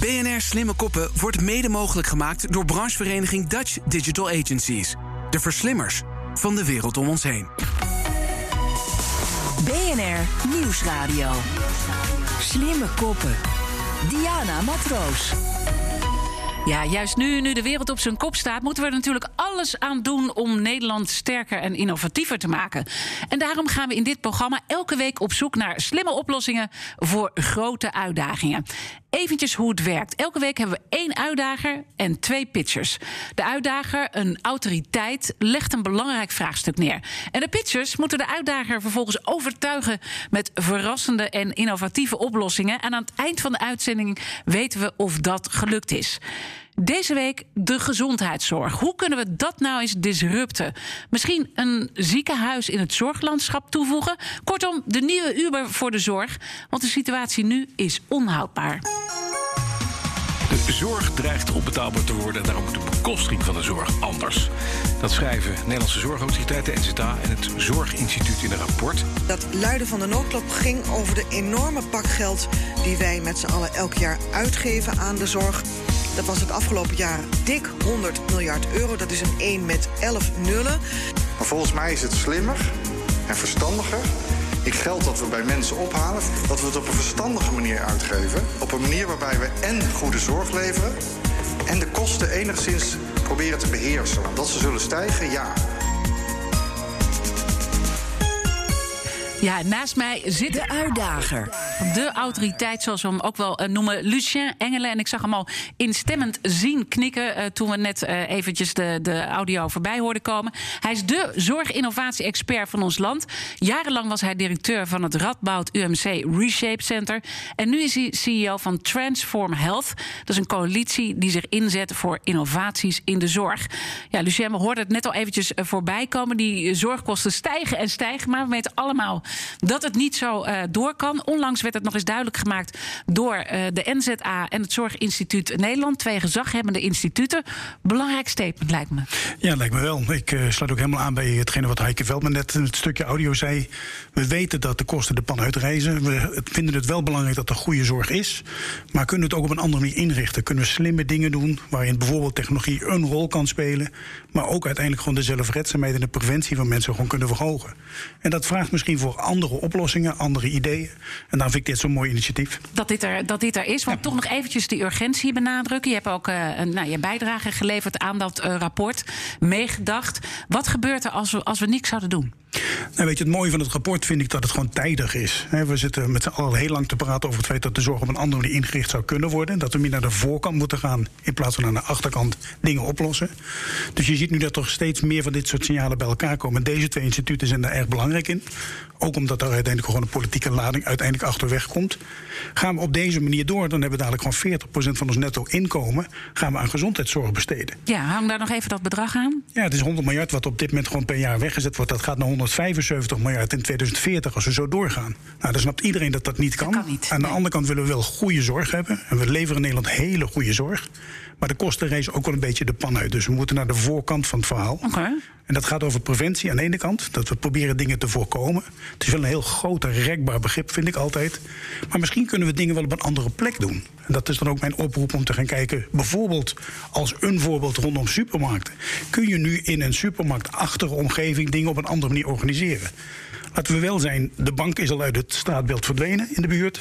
BNR Slimme Koppen wordt mede mogelijk gemaakt door branchevereniging Dutch Digital Agencies. De verslimmers van de wereld om ons heen. BNR Nieuwsradio. Slimme Koppen. Diana Matroos. Ja, juist nu, nu de wereld op zijn kop staat, moeten we er natuurlijk alles aan doen om Nederland sterker en innovatiever te maken. En daarom gaan we in dit programma elke week op zoek naar slimme oplossingen voor grote uitdagingen. Eventjes hoe het werkt. Elke week hebben we één uitdager en twee pitchers. De uitdager, een autoriteit, legt een belangrijk vraagstuk neer. En de pitchers moeten de uitdager vervolgens overtuigen met verrassende en innovatieve oplossingen. En aan het eind van de uitzending weten we of dat gelukt is. Deze week de gezondheidszorg. Hoe kunnen we dat nou eens disrupten? Misschien een ziekenhuis in het zorglandschap toevoegen? Kortom, de nieuwe Uber voor de zorg. Want de situatie nu is onhoudbaar. De zorg dreigt onbetaalbaar te worden en daarom moet de bekostiging van de zorg anders. Dat schrijven Nederlandse Zorgautoriteiten, NZA en het Zorginstituut in een rapport. Dat luiden van de noodklap ging over de enorme pak geld die wij met z'n allen elk jaar uitgeven aan de zorg. Dat was het afgelopen jaar dik 100 miljard euro. Dat is een 1 met 11 nullen. Maar volgens mij is het slimmer en verstandiger. Ik geld dat we bij mensen ophalen, dat we het op een verstandige manier uitgeven. Op een manier waarbij we en goede zorg leveren en de kosten enigszins proberen te beheersen. Dat ze zullen stijgen, ja. Ja, naast mij zit De uitdager. De autoriteit, zoals we hem ook wel eh, noemen, Lucien Engelen. En ik zag hem al instemmend zien knikken eh, toen we net eh, eventjes de, de audio voorbij hoorden komen. Hij is de zorginnovatie-expert van ons land. Jarenlang was hij directeur van het Radboud UMC Reshape Center. En nu is hij CEO van Transform Health. Dat is een coalitie die zich inzet voor innovaties in de zorg. Ja, Lucien, we hoorden het net al eventjes voorbij komen. Die zorgkosten stijgen en stijgen. Maar we weten allemaal dat het niet zo door kan. Onlangs werd het nog eens duidelijk gemaakt door eh, de NZA en het Zorginstituut Nederland. Twee gezaghebbende instituten. Belangrijk statement, lijkt me. Ja, lijkt me wel. Ik eh, sluit ook helemaal aan bij hetgene wat Heike Veldman net in het stukje audio zei. We weten dat de kosten de pan uitreizen. We vinden het wel belangrijk dat er goede zorg is. Maar kunnen we het ook op een andere manier inrichten? Kunnen we slimme dingen doen waarin bijvoorbeeld technologie een rol kan spelen. Maar ook uiteindelijk gewoon de zelfredzaamheid en de preventie van mensen gewoon kunnen verhogen. En dat vraagt misschien voor andere oplossingen, andere ideeën. En daarom vind ik dit zo'n mooi initiatief. dat dit er, dat dit er is. Want toch nog eventjes die urgentie benadrukken. Je hebt ook eh, een, nou, je bijdrage geleverd aan dat eh, rapport. Meegedacht. Wat gebeurt er als we, als we niks zouden doen? Nou, weet je, het mooie van het rapport vind ik dat het gewoon tijdig is. We zitten met z'n allen heel lang te praten over het feit dat de zorg op een andere manier ingericht zou kunnen worden. Dat we meer naar de voorkant moeten gaan in plaats van aan de achterkant dingen oplossen. Dus je ziet nu dat er steeds meer van dit soort signalen bij elkaar komen. En deze twee instituten zijn daar erg belangrijk in. Ook omdat er uiteindelijk gewoon een politieke lading uiteindelijk achterweg komt. Gaan we op deze manier door, dan hebben we dadelijk gewoon 40% van ons netto inkomen gaan we aan gezondheidszorg besteden. Ja, hang daar nog even dat bedrag aan. Ja, het is 100 miljard wat op dit moment gewoon per jaar weggezet wordt. Dat gaat naar 175 miljard in 2040 als we zo doorgaan. Nou, dan snapt iedereen dat dat niet kan. kan niet, Aan de andere kant willen we wel goede zorg hebben. En we leveren in Nederland hele goede zorg. Maar de kosten reizen ook wel een beetje de pan uit. Dus we moeten naar de voorkant van het verhaal. Oké. En dat gaat over preventie aan de ene kant. Dat we proberen dingen te voorkomen. Het is wel een heel groot en rekbaar begrip, vind ik altijd. Maar misschien kunnen we dingen wel op een andere plek doen. En dat is dan ook mijn oproep om te gaan kijken. Bijvoorbeeld als een voorbeeld rondom supermarkten. Kun je nu in een supermarktachtige omgeving dingen op een andere manier organiseren? Laten we wel zijn, de bank is al uit het straatbeeld verdwenen in de buurt.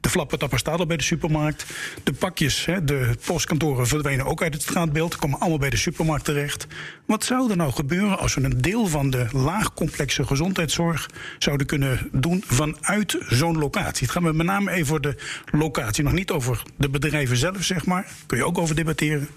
De flappentapper staat al bij de supermarkt. De pakjes, hè, de postkantoren verdwenen ook uit het straatbeeld. Komen allemaal bij de supermarkt terecht. Wat zou er nou gebeuren als we een deel van de laagcomplexe gezondheidszorg zouden kunnen doen vanuit zo'n locatie? Het gaat me met name even voor de locatie. Nog niet over de bedrijven zelf, zeg maar. Kun je ook over debatteren.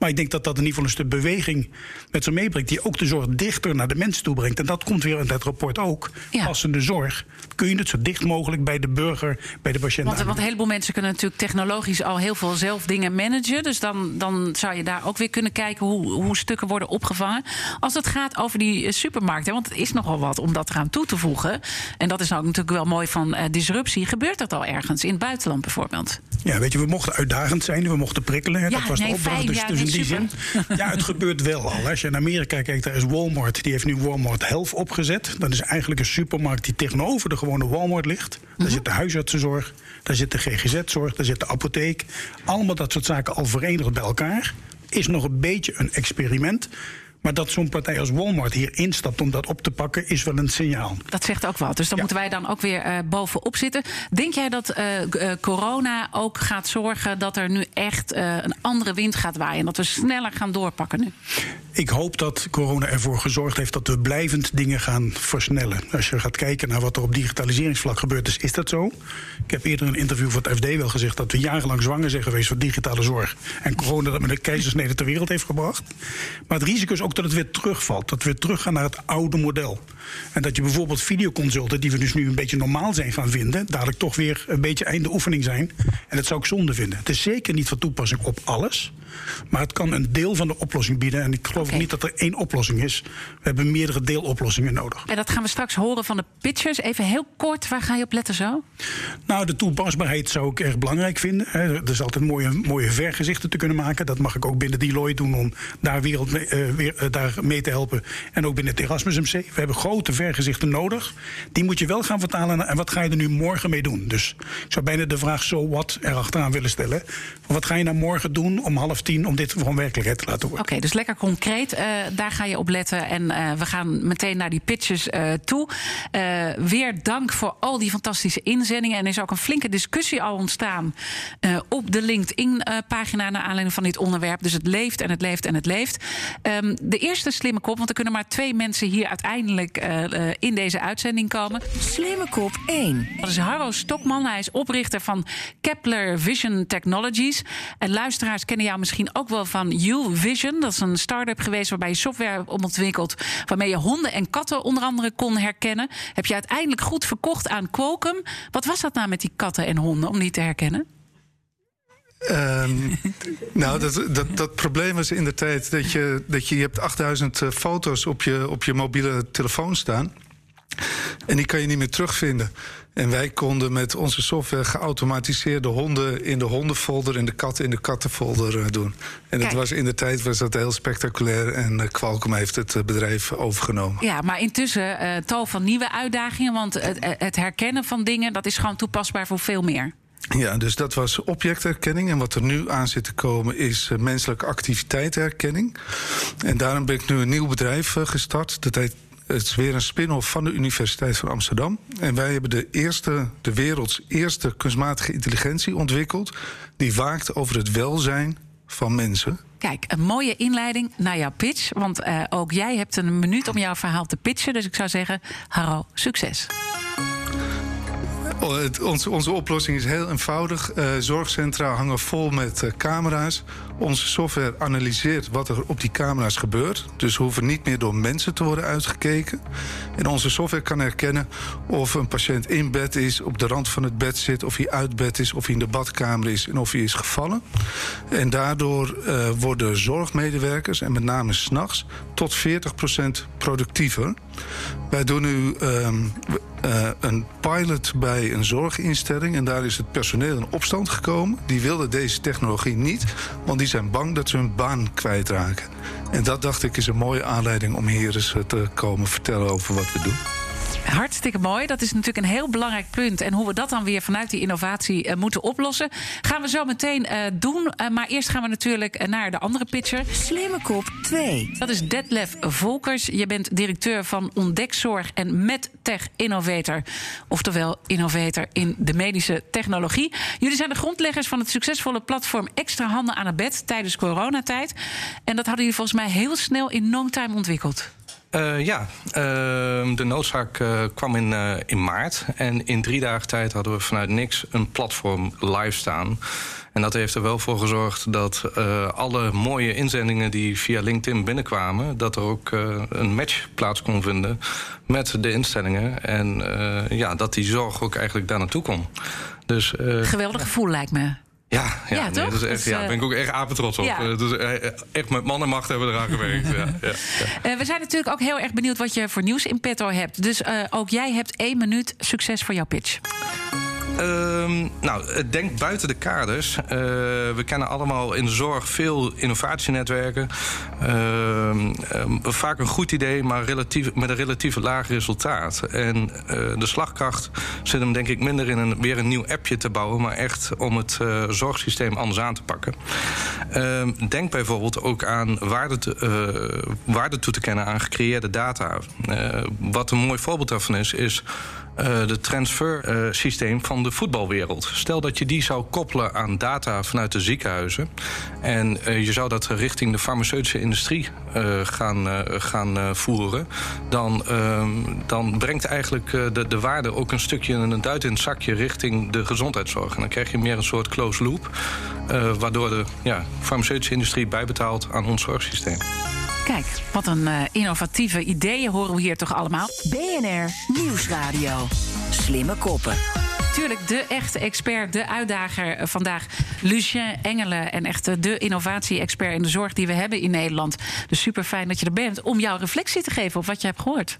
Maar ik denk dat dat in ieder geval een stuk beweging met zich meebrengt. die ook de zorg dichter naar de mensen toe brengt. En dat komt weer in het rapport ook. Ja. Passende zorg. Kun je het zo dicht mogelijk bij de burger, bij de patiënt Want, want een heleboel mensen kunnen natuurlijk technologisch al heel veel zelf dingen managen. Dus dan, dan zou je daar ook weer kunnen kijken hoe, hoe stukken worden opgevangen. Als het gaat over die eh, supermarkten, want het is nogal wat om dat eraan toe te voegen. En dat is nou natuurlijk wel mooi van eh, disruptie. Gebeurt dat al ergens in het buitenland bijvoorbeeld? Ja, weet je, we mochten uitdagend zijn, we mochten prikkelen. hè, Ja, dat was nee, de opdracht. fijn, dus ja, dus die super. zin. Ja, het gebeurt wel al. Als je in Amerika kijkt, daar is Walmart. Die heeft nu Walmart Health opgezet. Dat is eigenlijk een supermarkt die tegenover de gewone Walmart ligt. Daar Mhm. zit de huisartsenzorg. Daar zit de GGZ-zorg, daar zit de apotheek. Allemaal dat soort zaken al verenigd bij elkaar. Is nog een beetje een experiment. Maar dat zo'n partij als Walmart hier instapt om dat op te pakken, is wel een signaal. Dat zegt ook wat. Dus dan moeten wij dan ook weer uh, bovenop zitten. Denk jij dat uh, uh, corona ook gaat zorgen dat er nu echt een andere wind gaat waaien? En dat we sneller gaan doorpakken nu? Ik hoop dat corona ervoor gezorgd heeft dat we blijvend dingen gaan versnellen. Als je gaat kijken naar wat er op digitaliseringsvlak gebeurd is, is dat zo. Ik heb eerder in een interview voor het FD wel gezegd dat we jarenlang zwanger zijn geweest voor digitale zorg. En corona dat met een keizersnede ter wereld heeft gebracht. Maar het risico is ook dat het weer terugvalt. Dat we weer teruggaan naar het oude model. En dat je bijvoorbeeld videoconsulten, die we dus nu een beetje normaal zijn gaan vinden, dadelijk toch weer een beetje einde oefening zijn. En dat zou ik zonde vinden. Het is zeker niet van toepassing op alles. Maar het kan een deel van de oplossing bieden. En ik geloof okay. niet dat er één oplossing is. We hebben meerdere deeloplossingen nodig. En dat gaan we straks horen van de pitchers. Even heel kort, waar ga je op letten zo? Nou, de toepasbaarheid zou ik erg belangrijk vinden. Er is altijd mooie, mooie vergezichten te kunnen maken. Dat mag ik ook binnen Deloitte doen om daar, wereld mee, uh, weer, uh, daar mee te helpen. En ook binnen het Erasmus MC. We hebben grote vergezichten nodig. Die moet je wel gaan vertalen. En wat ga je er nu morgen mee doen? Dus ik zou bijna de vraag zo wat erachteraan willen stellen. Wat ga je nou morgen doen om half tien om dit gewoon werkelijkheid te laten worden? Oké, okay, dus lekker concreet. Uh, daar ga je op letten. En uh, we gaan meteen naar die pitches uh, toe. weer dank voor al die fantastische inzendingen. En er is ook een flinke discussie al ontstaan op de LinkedIn-pagina naar aanleiding van dit onderwerp. Dus het leeft en het leeft en het leeft. Um, de eerste slimme kop, want er kunnen maar twee mensen hier uiteindelijk in deze uitzending komen. Slimme kop 1. Dat is Harro Stokman. Hij is oprichter van Kepler Vision Technologies. En luisteraars kennen jou misschien ook wel van YouVision. Dat is een start-up geweest waarbij je software ontwikkelt... waarmee je honden en katten onder andere kon herkennen. Heb je uiteindelijk goed verkocht aan Qualcomm. Wat was dat nou met die katten en honden om die te herkennen? Um, nou, dat, dat, dat probleem was in de tijd dat je, dat je, je hebt 8000 foto's op je, op je mobiele telefoon staan. En die kan je niet meer terugvinden. En wij konden met onze software geautomatiseerde honden in de hondenfolder en de katten in de kattenfolder doen. En dat was in de tijd was dat heel spectaculair en Qualcomm heeft het bedrijf overgenomen. Ja, maar intussen uh, tal van nieuwe uitdagingen, want het, het herkennen van dingen dat is gewoon toepasbaar voor veel meer. Ja, dus dat was objectherkenning. En wat er nu aan zit te komen is menselijke activiteitsherkenning. En daarom ben ik nu een nieuw bedrijf gestart. Dat heet het is weer een spin-off van de Universiteit van Amsterdam. En wij hebben de, eerste, de werelds eerste kunstmatige intelligentie ontwikkeld. die waakt over het welzijn van mensen. Kijk, een mooie inleiding naar jouw pitch. Want uh, ook jij hebt een minuut om jouw verhaal te pitchen. Dus ik zou zeggen, Haro, succes. Oh, het, onze, onze oplossing is heel eenvoudig. Uh, zorgcentra hangen vol met uh, camera's. Onze software analyseert wat er op die camera's gebeurt. Dus hoeven niet meer door mensen te worden uitgekeken. En onze software kan herkennen of een patiënt in bed is, op de rand van het bed zit, of hij uit bed is, of hij in de badkamer is en of hij is gevallen. En daardoor uh, worden zorgmedewerkers, en met name s'nachts, tot 40% productiever. Wij doen nu um, uh, een pilot bij een zorginstelling. En daar is het personeel in opstand gekomen. Die wilden deze technologie niet, want die zijn bang dat ze hun baan kwijtraken. En dat dacht ik is een mooie aanleiding om hier eens te komen vertellen over wat we doen. Hartstikke mooi. Dat is natuurlijk een heel belangrijk punt. En hoe we dat dan weer vanuit die innovatie uh, moeten oplossen, gaan we zo meteen uh, doen. Uh, maar eerst gaan we natuurlijk naar de andere pitcher. Slimme kop 2. Dat is Detlef Volkers. Je bent directeur van Ontdekzorg en MedTech Innovator. Oftewel innovator in de medische technologie. Jullie zijn de grondleggers van het succesvolle platform Extra Handen aan het Bed tijdens coronatijd. En dat hadden jullie volgens mij heel snel in no time ontwikkeld. Uh, ja, uh, de noodzaak uh, kwam in, in maart. En in drie dagen tijd hadden we vanuit niks een platform live staan. En dat heeft er wel voor gezorgd dat alle mooie inzendingen die via LinkedIn binnenkwamen, dat er ook een match plaats kon vinden met de instellingen. En ja, dat die zorg ook eigenlijk daar naartoe kon. Dus, Geweldig gevoel lijkt me. Ja, ja, ja, nee, toch? dat is echt, dus, ja, uh, daar ben ik ook echt apetrots op. Ja. Uh, dus, uh, echt met man en macht hebben we eraan gewerkt. ja, ja, ja. we zijn natuurlijk ook heel erg benieuwd wat je voor nieuws in petto hebt. Dus ook jij hebt één minuut succes voor jouw pitch. Ehm, nou, het denkt buiten de kaders. Eh, we kennen allemaal in de zorg veel innovatienetwerken. Ehm, vaak een goed idee, maar relatief, met een relatief laag resultaat. En eh, de slagkracht zit hem denk ik minder in een, weer een nieuw appje te bouwen... maar echt om het eh, zorgsysteem anders aan te pakken. Denk bijvoorbeeld ook aan waarde, te, waarde toe te kennen aan gecreëerde data. Wat een mooi voorbeeld daarvan is, is uh, de transfersysteem van de voetbalwereld. Stel dat je die zou koppelen aan data vanuit de ziekenhuizen. En uh, je zou dat richting de farmaceutische industrie uh, gaan, gaan voeren. Dan, ehm, dan brengt eigenlijk de, de waarde ook een stukje een duit in het zakje richting de gezondheidszorg. En dan krijg je meer een soort closed loop. waardoor de ja, farmaceutische industrie bijbetaalt aan ons zorgsysteem. Kijk, wat een uh, innovatieve ideeën horen we hier toch allemaal. BNR Nieuwsradio. Slimme koppen. Tuurlijk, de echte expert, de uitdager vandaag. Lucien Engelen. En echt de innovatie-expert in de zorg die we hebben in Nederland. Dus super fijn dat je er bent om jouw reflectie te geven op wat je hebt gehoord.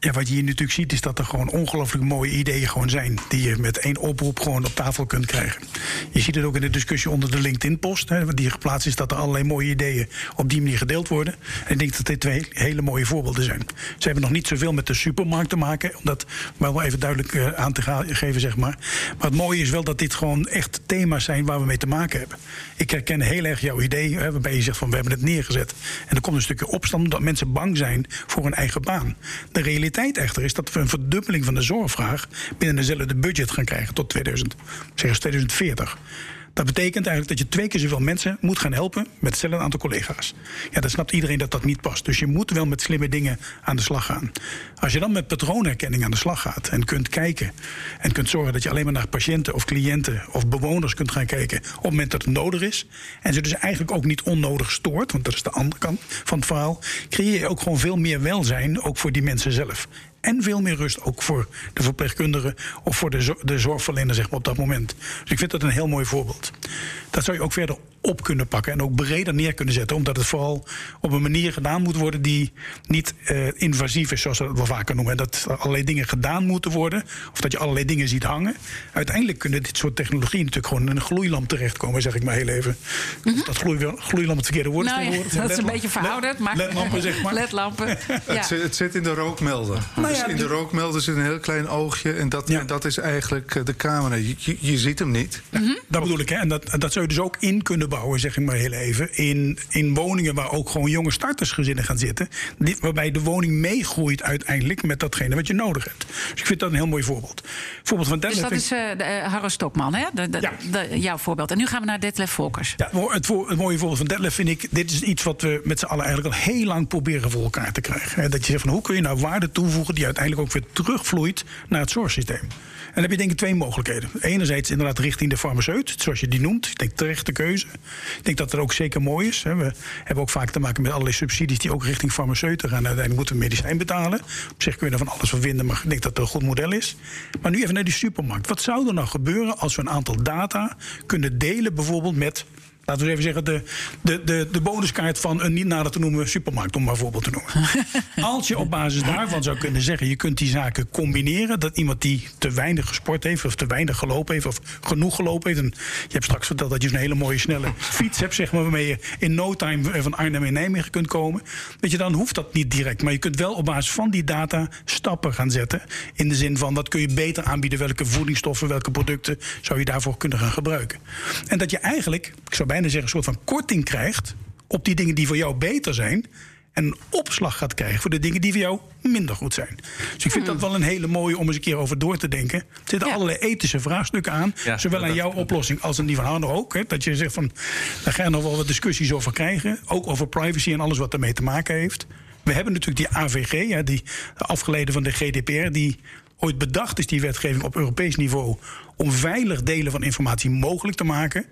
Ja, wat je hier natuurlijk ziet is dat er gewoon ongelooflijk mooie ideeën gewoon zijn. Die je met één oproep gewoon op tafel kunt krijgen. Je ziet het ook in de discussie onder de LinkedIn-post. Die geplaatst is dat er allerlei mooie ideeën op die manier gedeeld worden. En ik denk dat dit twee hele mooie voorbeelden zijn. Ze hebben nog niet zoveel met de supermarkt te maken. Om dat wel even duidelijk aan te geven, zeg maar. Maar het mooie is wel dat dit gewoon echt thema's zijn waar we mee te maken hebben. Ik herken heel erg jouw idee, waarbij je zegt van we hebben het neergezet. En er komt een stukje opstand omdat mensen bang zijn voor hun eigen baan. De realiteit echter is dat we een verdubbeling van de zorgvraag binnen dezelfde budget gaan krijgen tot 2000, zeg 2040. Dat betekent eigenlijk dat je twee keer zoveel mensen moet gaan helpen met hetzelfde aantal collega's. Ja, dan snapt iedereen dat dat niet past. Dus je moet wel met slimme dingen aan de slag gaan. Als je dan met patroonherkenning aan de slag gaat en kunt kijken en kunt zorgen dat je alleen maar naar patiënten of cliënten of bewoners kunt gaan kijken op het moment dat het nodig is. En ze dus eigenlijk ook niet onnodig stoort, want dat is de andere kant van het verhaal. Creëer je ook gewoon veel meer welzijn, ook voor die mensen zelf en veel meer rust ook voor de verpleegkundigen of voor de, de zorgverlener zeg maar, op dat moment. Dus ik vind dat een heel mooi voorbeeld. Dat zou je ook verder op kunnen pakken en ook breder neer kunnen zetten, omdat het vooral op een manier gedaan moet worden die niet uh, invasief is, zoals we het wel vaker noemen. Dat er allerlei dingen gedaan moeten worden, of dat je allerlei dingen ziet hangen. Uiteindelijk kunnen dit soort technologieën natuurlijk gewoon in een gloeilamp terechtkomen, zeg ik maar heel even. Mm -hmm. Dat gloei, gloeilamp het verkeerde woord nou, ja, Dat is een beetje verouderd, maar. Ledlampen, zeg maar. Ledlampen. ja. het, het, zit in de rookmelder. Nou dus in de rookmelder zit een heel klein oogje en dat, ja. dat is eigenlijk de camera. Je, je, je ziet hem niet. Ja, mm -hmm. Dat bedoel ik, hè. En dat, dat zou je dus ook in kunnen bouwen, zeg ik maar heel even. In, in woningen waar ook gewoon jonge startersgezinnen gaan zitten. Die, waarbij de woning meegroeit uiteindelijk met datgene wat je nodig hebt. Dus ik vind dat een heel mooi voorbeeld. Voorbeeld van dus dat is uh, uh, Harro Stokman, hè? De, de, ja. de, jouw voorbeeld. En nu gaan we naar Detlef Volkers. Ja, het, voor, het mooie voorbeeld van Detlef vind ik... dit is iets wat we met z'n allen eigenlijk al heel lang proberen voor elkaar te krijgen. Dat je zegt van hoe kun je nou waarde toevoegen... die uiteindelijk ook weer terugvloeit naar het zorgsysteem. En dan heb je denk ik twee mogelijkheden. Enerzijds inderdaad richting de farmaceut, zoals je die noemt. Ik denk terechte keuze. Ik denk dat dat ook zeker mooi is. We hebben ook vaak te maken met allerlei subsidies die ook richting farmaceuten gaan. Uiteindelijk moeten we medicijn betalen. Op zich kun je er van alles van maar ik denk dat het een goed model is. Maar nu even naar die supermarkt. Wat zou er nou gebeuren als we een aantal data kunnen delen, bijvoorbeeld met laten we even zeggen, de, de, de, de bonuskaart van een niet nader te noemen supermarkt, om maar een voorbeeld te noemen. Als je op basis daarvan zou kunnen zeggen, je kunt die zaken combineren, dat iemand die te weinig gesport heeft, of te weinig gelopen heeft, of genoeg gelopen heeft. En je hebt straks verteld dat je zo'n hele mooie snelle fiets hebt, zeg maar, waarmee je in no time van Arnhem in Nijmegen kunt komen. Weet je, dan hoeft dat niet direct. Maar je kunt wel op basis van die data stappen gaan zetten. In de zin van wat kun je beter aanbieden, welke voedingsstoffen, welke producten zou je daarvoor kunnen gaan gebruiken. En dat je eigenlijk, ik zou bijna zeggen, een soort van korting krijgt op die dingen die voor jou beter zijn. En een opslag gaat krijgen voor de dingen die voor jou minder goed zijn. Dus ik vind dat wel een hele mooie om eens een keer over door te denken. Er zitten ja. allerlei ethische vraagstukken aan. Ja, zowel aan jouw oplossing als aan die van Hanno ook. Hè, dat je zegt van, daar ga je nog wel wat discussies over krijgen. Ook over privacy en alles wat ermee te maken heeft. We hebben natuurlijk die AVG, ja, die afgeleide van de GDPR, die ooit bedacht is, die wetgeving op Europees niveau, om veilig delen van informatie mogelijk te maken.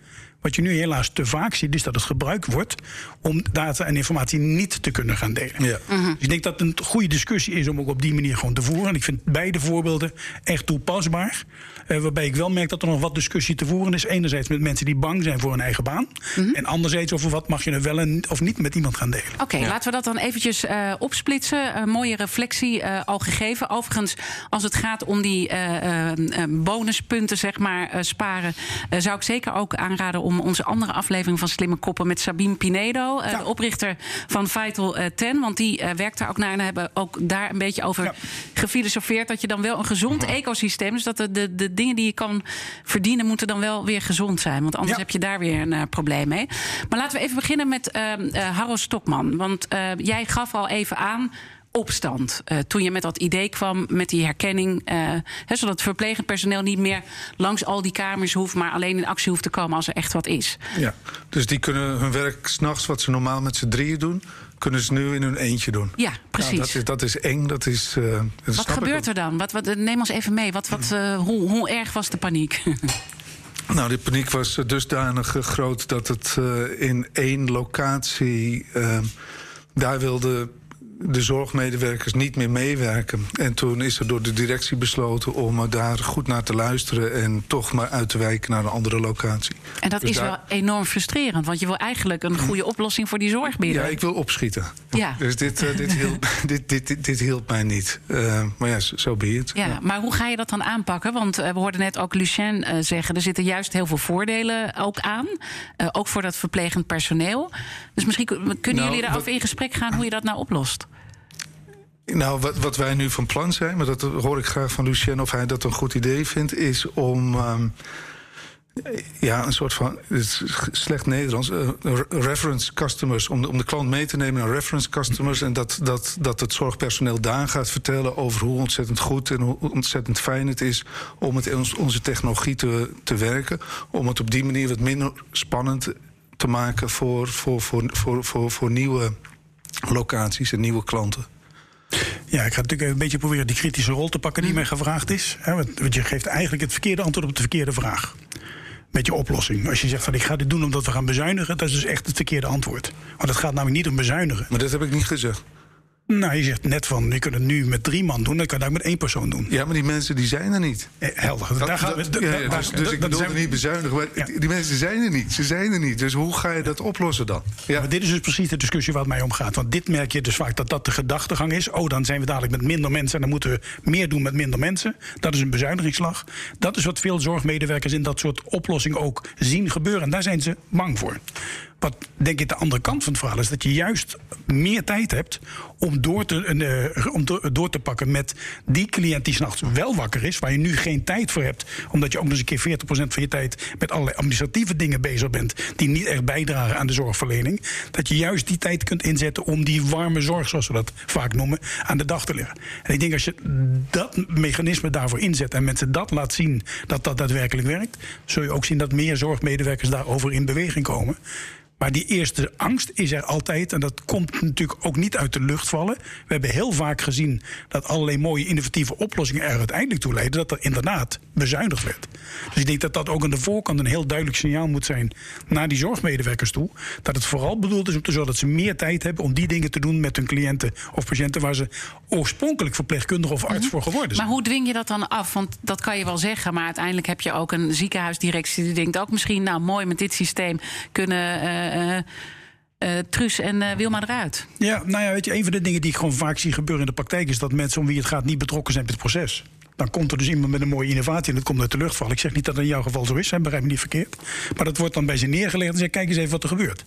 Wat je nu helaas te vaak ziet, is dat het gebruikt wordt om data en informatie niet te kunnen gaan delen. Ja. Dus ik denk dat het een goede discussie is om ook op die manier gewoon te voeren. En ik vind beide voorbeelden echt toepasbaar. Uh, waarbij ik wel merk dat er nog wat discussie te voeren is. Enerzijds met mensen die bang zijn voor hun eigen baan. -hmm. En anderzijds over wat mag je er wel en, of niet met iemand gaan delen. Oké, okay, ja. laten we dat dan eventjes uh, opsplitsen. Een mooie reflectie uh, al gegeven. Overigens, als het gaat om die bonuspunten zeg maar, sparen, zou ik zeker ook aanraden om onze andere aflevering van Slimme Koppen met Sabine Pinedo, uh, ja. de oprichter van Vital 10. Want die werkt daar ook naar en hebben ook daar een beetje over ja. gefilosofeerd. Dat je dan wel een gezond ecosysteem. Dus dat de, de, de dingen die je kan verdienen, moeten dan wel weer gezond zijn. Want anders ja. heb je daar weer een probleem mee. Maar laten we even beginnen met Harro Stokman. Want jij gaf al even aan opstand. Uh, toen je met dat idee kwam, met die herkenning. Uh, hè, zodat het verplegend personeel niet meer langs al die kamers hoeft, maar alleen in actie hoeft te komen als er echt wat is. Ja, dus die kunnen hun werk s'nachts, wat ze normaal met z'n drieën doen, kunnen ze nu in hun eentje doen. Ja, precies. Dat, is, dat is eng. Dat is, uh, dat wat gebeurt er dan? Wat, wat, neem ons even mee. Wat, wat, hoe, hoe erg was de paniek? Nou, de paniek was dusdanig groot dat het in één locatie. daar wilde de zorgmedewerkers niet meer meewerken. En toen is er door de directie besloten om daar goed naar te luisteren en toch maar uit te wijken naar een andere locatie. En dat dus is daar... wel enorm frustrerend, want je wil eigenlijk een goede oplossing voor die zorg bieden. Ja, ik wil opschieten. Ja. Dus dit, uh, dit, hielp, dit, dit, dit, dit, hielp mij niet. Uh, maar ja, zo so be it. Ja, ja, maar hoe ga je dat dan aanpakken? Want uh, we hoorden net ook Lucien zeggen, er zitten juist heel veel voordelen ook aan. ook voor dat verplegend personeel. Dus misschien kunnen Nou, jullie daarover wat- in gesprek gaan hoe je dat nou oplost. Nou, wat, wat wij nu van plan zijn, maar dat hoor ik graag van Lucien of hij dat een goed idee vindt, is om. ehm, ja, een soort van, het is slecht Nederlands, eh, re- reference customers. Om de, om de klant mee te nemen naar reference customers. En dat, dat, dat het zorgpersoneel daar gaat vertellen over hoe ontzettend goed en hoe ontzettend fijn het is om met onze technologie te, te werken. Om het op die manier wat minder spannend te maken voor, voor, voor, voor, voor, voor nieuwe locaties en nieuwe klanten. Ja, ik ga natuurlijk even een beetje proberen die kritische rol te pakken die mij gevraagd is. Hè, want want je geeft eigenlijk het verkeerde antwoord op de verkeerde vraag. Met je oplossing. Als je zegt van ik ga dit doen omdat we gaan bezuinigen, dat is dus echt het verkeerde antwoord. Want het gaat namelijk niet om bezuinigen. Maar dat heb ik niet gezegd. Nou, je zegt net van je kunt het nu met drie man doen, dan kan je het ook met één persoon doen. Ja, maar die mensen die zijn er niet. Eh, Helder. Dat- Daar gaan we- dat- ja, ja, dus, dus ik bedoelde zijn- niet bezuinigen, maar Ja. die mensen zijn er niet. Ze zijn er niet. Dus hoe ga je dat oplossen dan? Ja. Maar dit is dus precies de discussie waar het mij om gaat. Want dit merk je dus vaak dat dat de gedachtegang is. Oh, dan zijn we dadelijk met minder mensen en dan moeten we meer doen met minder mensen. Dat is een bezuinigingsslag. Dat is wat veel zorgmedewerkers in dat soort oplossingen ook zien gebeuren. En daar zijn ze bang voor. Wat denk ik de andere kant van het verhaal is dat je juist meer tijd hebt om door te, eh, om door, te pakken met die cliënt die s'nachts wel wakker is, waar je nu geen tijd voor hebt, omdat je ook nog eens een keer 40% van je tijd met allerlei administratieve dingen bezig bent die niet echt bijdragen aan de zorgverlening. Dat je juist die tijd kunt inzetten om die warme zorg, zoals we dat vaak noemen, aan de dag te leggen. En ik denk als je dat mechanisme daarvoor inzet en mensen dat laat zien dat dat daadwerkelijk werkt, zul je ook zien dat meer zorgmedewerkers daarover in beweging komen. Maar die eerste angst is er altijd. En dat komt natuurlijk ook niet uit de lucht vallen. We hebben heel vaak gezien dat allerlei mooie innovatieve oplossingen er uiteindelijk toe leiden dat er inderdaad bezuinigd werd. Dus ik denk dat dat ook aan de voorkant een heel duidelijk signaal moet zijn naar die zorgmedewerkers toe. Dat het vooral bedoeld is om te zorgen dat ze meer tijd hebben om die dingen te doen met hun cliënten of patiënten waar ze oorspronkelijk verpleegkundige of arts voor geworden zijn. Maar hoe dwing je dat dan af? Want dat kan je wel zeggen, maar uiteindelijk heb je ook een ziekenhuisdirectie die denkt ook misschien, nou mooi met dit systeem kunnen. eh, eh, Truus en eh, Wilma eruit. Ja, nou ja, weet je, een van de dingen die ik gewoon vaak zie gebeuren in de praktijk is dat mensen om wie het gaat niet betrokken zijn bij het proces. Dan komt er dus iemand met een mooie innovatie en dat komt uit de luchtval. Ik zeg niet dat dat in jouw geval zo is, hè, begrijp me niet verkeerd. Maar dat wordt dan bij ze neergelegd en zeg kijk eens even wat er gebeurt.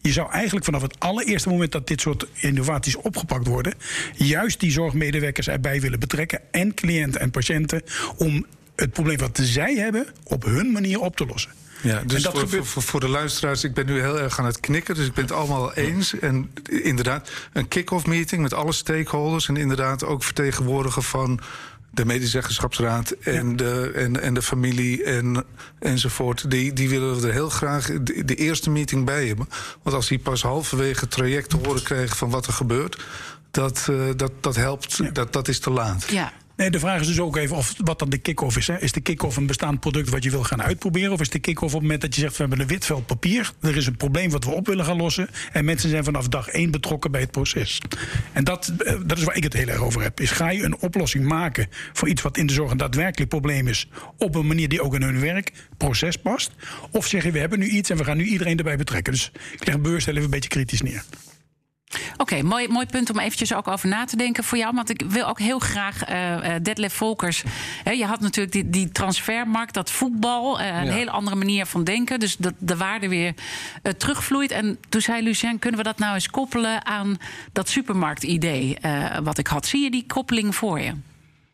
Je zou eigenlijk vanaf het allereerste moment dat dit soort innovaties opgepakt worden, juist die zorgmedewerkers erbij willen betrekken en cliënten en patiënten om het probleem wat zij hebben op hun manier op te lossen. Ja, dus dat voor, gebeurt- voor, voor de luisteraars, ik ben nu heel erg aan het knikken, dus ik ben het allemaal eens. En inderdaad, een kick-off meeting met alle stakeholders en inderdaad ook vertegenwoordiger van de medezeggenschapsraad en, de, en, en de familie en, enzovoort. Die, die willen we er heel graag de, de eerste meeting bij hebben. Want als die pas halverwege het traject te horen krijgen van wat er gebeurt, dat, eh, dat, dat helpt, dat, dat is te laat. Ja. Nee, de vraag is dus ook even of wat dan de kick-off is. Hè. Is de kick-off een bestaand product wat je wil gaan uitproberen? Of is de kick-off op het moment dat je zegt: we hebben een wit vel papier, er is een probleem wat we op willen gaan lossen. En mensen zijn vanaf dag één betrokken bij het proces. En dat, eh, dat is waar ik het heel erg over heb. Is ga je een oplossing maken voor iets wat in de zorg een daadwerkelijk probleem is, op een manier die ook in hun werkproces past? Of zeg je: we hebben nu iets en we gaan nu iedereen erbij betrekken. Dus ik leg beurs even een beetje kritisch neer. Oké, mooi, mooi punt om eventjes ook over na te denken voor jou. Want ik wil ook heel graag uh, Detlef Volkers. Hè, je had natuurlijk die, die transfermarkt, dat voetbal. Uh, een hele andere manier van denken. Dus dat de waarde weer uh, terugvloeit. En toen zei Lucien, kunnen we dat nou eens koppelen aan dat supermarktidee wat ik had? Zie je die koppeling voor je?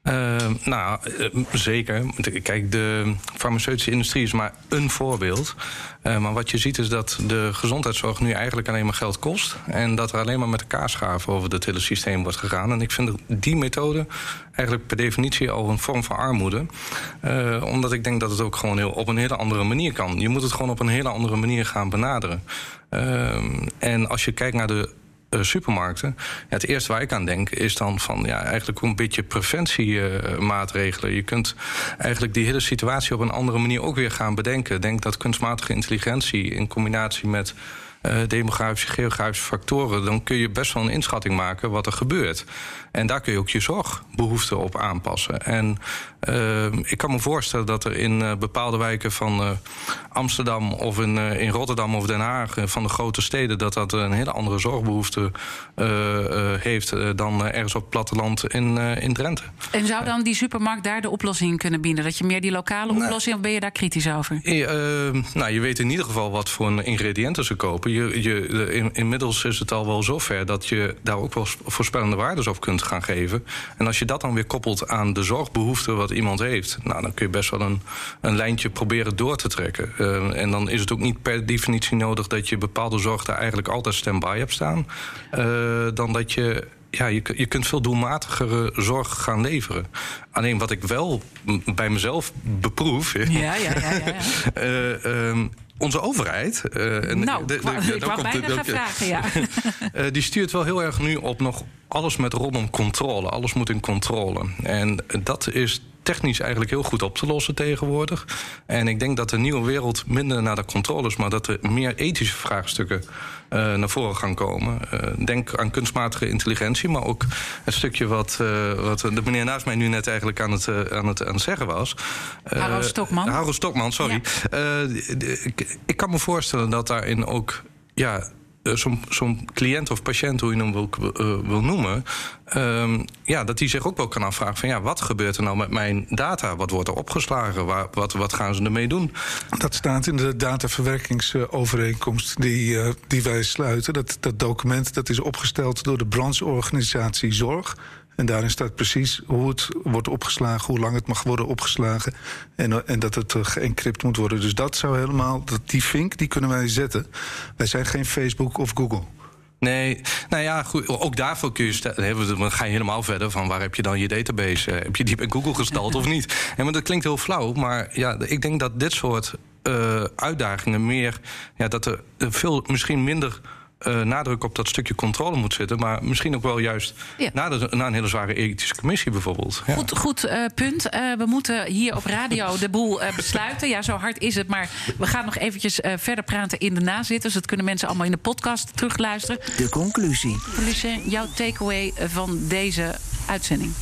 Uh, nou, uh, zeker. Kijk, de farmaceutische industrie is maar een voorbeeld. Uh, maar wat je ziet is dat de gezondheidszorg nu eigenlijk alleen maar geld kost. En dat er alleen maar met de kaasschaven over het hele systeem wordt gegaan. En ik vind die methode eigenlijk per definitie al een vorm van armoede. omdat ik denk dat het ook gewoon heel, op een hele andere manier kan. Je moet het gewoon op een hele andere manier gaan benaderen. Ehm, en als je kijkt naar de uh, supermarkten. Ja, het eerste waar ik aan denk is dan van ja, eigenlijk een beetje preventiemaatregelen. Je kunt eigenlijk die hele situatie op een andere manier ook weer gaan bedenken. Denk dat kunstmatige intelligentie in combinatie met uh, demografische, geografische factoren, dan kun je best wel een inschatting maken wat er gebeurt. En daar kun je ook je zorgbehoeften op aanpassen. En uh, ik kan me voorstellen dat er in uh, bepaalde wijken van uh, Amsterdam of in, in Rotterdam of Den Haag, van de grote steden, dat dat een hele andere zorgbehoefte heeft dan ergens op het platteland in, in Drenthe. En zou dan die supermarkt daar de oplossing kunnen bieden? Dat je meer die lokale oplossing, of ben je daar kritisch over? Eh, nou, je weet in ieder geval wat voor ingrediënten ze kopen. Je, je, in- inmiddels is het al wel zover dat je daar ook wel voorspellende waardes op kunt gaan geven. En als je dat dan weer koppelt aan de zorgbehoeften wat iemand heeft, nou, dan kun je best wel een, een lijntje proberen door te trekken. Eh, en dan is het ook niet per definitie nodig dat je bepaalde zorg daar eigenlijk altijd stand-by hebt staan. Eh, dan dat je ja, je, je kunt veel doelmatigere zorg gaan leveren. Alleen wat ik wel bij mezelf beproef. Ja, ja, ja. ja, ja. eh, ehm, onze overheid. en Nou, de- de- ik wou bijna gaan vragen, ja. eh, die stuurt wel heel erg nu op nog alles met rondom controle. Alles moet in controle. En dat is technisch eigenlijk heel goed op te lossen tegenwoordig. En ik denk dat de nieuwe wereld minder naar de controle is, maar dat er meer ethische vraagstukken eh, naar voren gaan komen. Eh, denk aan kunstmatige intelligentie, maar ook het stukje wat, wat de meneer naast mij nu net eigenlijk aan het, aan het, aan het zeggen was. Harro Stokman. Harro Stokman, sorry. Ik, kan me voorstellen dat daarin ook ja, eh, zo'n zo'n cliënt of patiënt, hoe je hem wil, eh, wil noemen, ehm, ja, dat die zich ook wel kan afvragen van ja, wat gebeurt er nou met mijn data? Wat wordt er opgeslagen? Waar, wat, wat gaan ze ermee doen? Dat staat in de dataverwerkingsovereenkomst die, eh, die wij sluiten. Dat, dat document dat is opgesteld door de brancheorganisatie Zorg. En daarin staat precies hoe het wordt opgeslagen, hoe lang het mag worden opgeslagen. En, en dat het eh, geëncrypt moet worden. Dus dat zou helemaal, dat, die vink, die kunnen wij zetten. Wij zijn geen Facebook of Google. Nee, nou ja, goed, ook daarvoor kun je stellen. Dan ga helemaal verder van waar heb je dan je database? Heb je die bij Google gestald of niet? En maar dat klinkt heel flauw, maar ja, ik denk dat dit soort eh, uitdagingen meer, ja, dat er veel misschien minder. Eh, nadruk op dat stukje controle moet zitten, maar misschien ook wel juist Ja. na, de, na een hele zware ethische commissie bijvoorbeeld. Ja. Goed, goed eh, punt. Eh, we moeten hier op radio de boel eh, besluiten. Ja, zo hard is het. Maar we gaan nog eventjes eh, verder praten in de nazitters. Dus dat kunnen mensen allemaal in de podcast terugluisteren. De conclusie. Lucien, jouw takeaway van deze uitzending.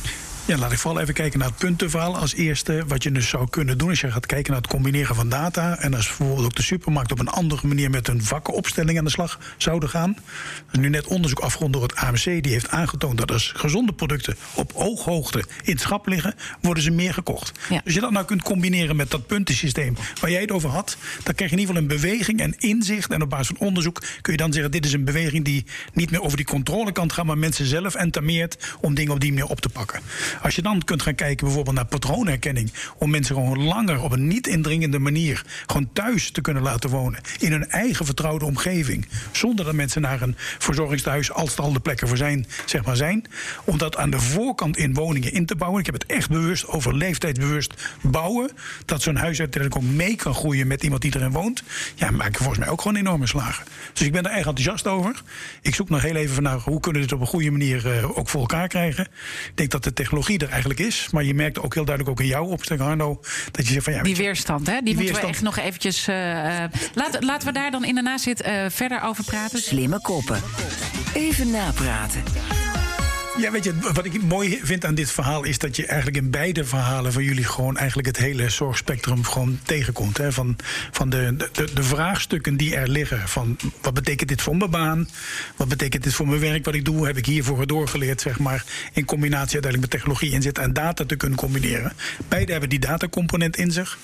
Ja, laat ik vooral even kijken naar het puntenverhaal als eerste. Wat je dus zou kunnen doen als je gaat kijken naar het combineren van data. En als bijvoorbeeld ook de supermarkt op een andere manier met een vakkenopstelling aan de slag zouden gaan. Er is nu net onderzoek afgerond door het AMC. Die heeft aangetoond dat als gezonde producten op ooghoogte in het schap liggen, worden ze meer gekocht. Ja. Dus je dat nou kunt combineren met dat puntensysteem waar jij het over had. Dan krijg je in ieder geval een beweging en inzicht. En op basis van onderzoek kun je dan zeggen: dit is een beweging die niet meer over die controlekant gaat, maar mensen zelf entameert om dingen op die manier op te pakken. Als je dan kunt gaan kijken bijvoorbeeld naar patroonherkenning, om mensen gewoon langer op een niet indringende manier gewoon thuis te kunnen laten wonen in hun eigen vertrouwde omgeving, zonder dat mensen naar een verzorgingstehuis, als het al de plekken voor zijn, zeg maar zijn, om dat aan de voorkant in woningen in te bouwen. Ik heb het echt bewust over leeftijdsbewust bouwen, dat zo'n huis uiteindelijk ook mee kan groeien met iemand die erin woont. Ja, maak je volgens mij ook gewoon enorme slagen. Dus ik ben daar erg enthousiast over. Ik zoek nog heel even nou, hoe kunnen we dit op een goede manier eh, ook voor elkaar krijgen. Ik denk dat de technologie er eigenlijk is, maar je merkt ook heel duidelijk ook in jouw opstelling, Arno, dat je zegt van ja, Die weerstand, hè? Die, Die moeten we weerstand. echt nog eventjes... eh, eh, laten, laten we daar dan in de nazit eh, verder over praten. Slimme koppen. Even napraten. Ja, weet je, wat ik mooi vind aan dit verhaal is dat je eigenlijk in beide verhalen van jullie gewoon eigenlijk het hele zorgspectrum gewoon tegenkomt. Hè? Van, van de, de, de vraagstukken die er liggen. Van wat betekent dit voor mijn baan? Wat betekent dit voor mijn werk? Wat ik doe, heb ik hiervoor doorgeleerd, zeg maar. In combinatie uiteindelijk met technologie inzet en data te kunnen combineren. Beide hebben die datacomponent in zich.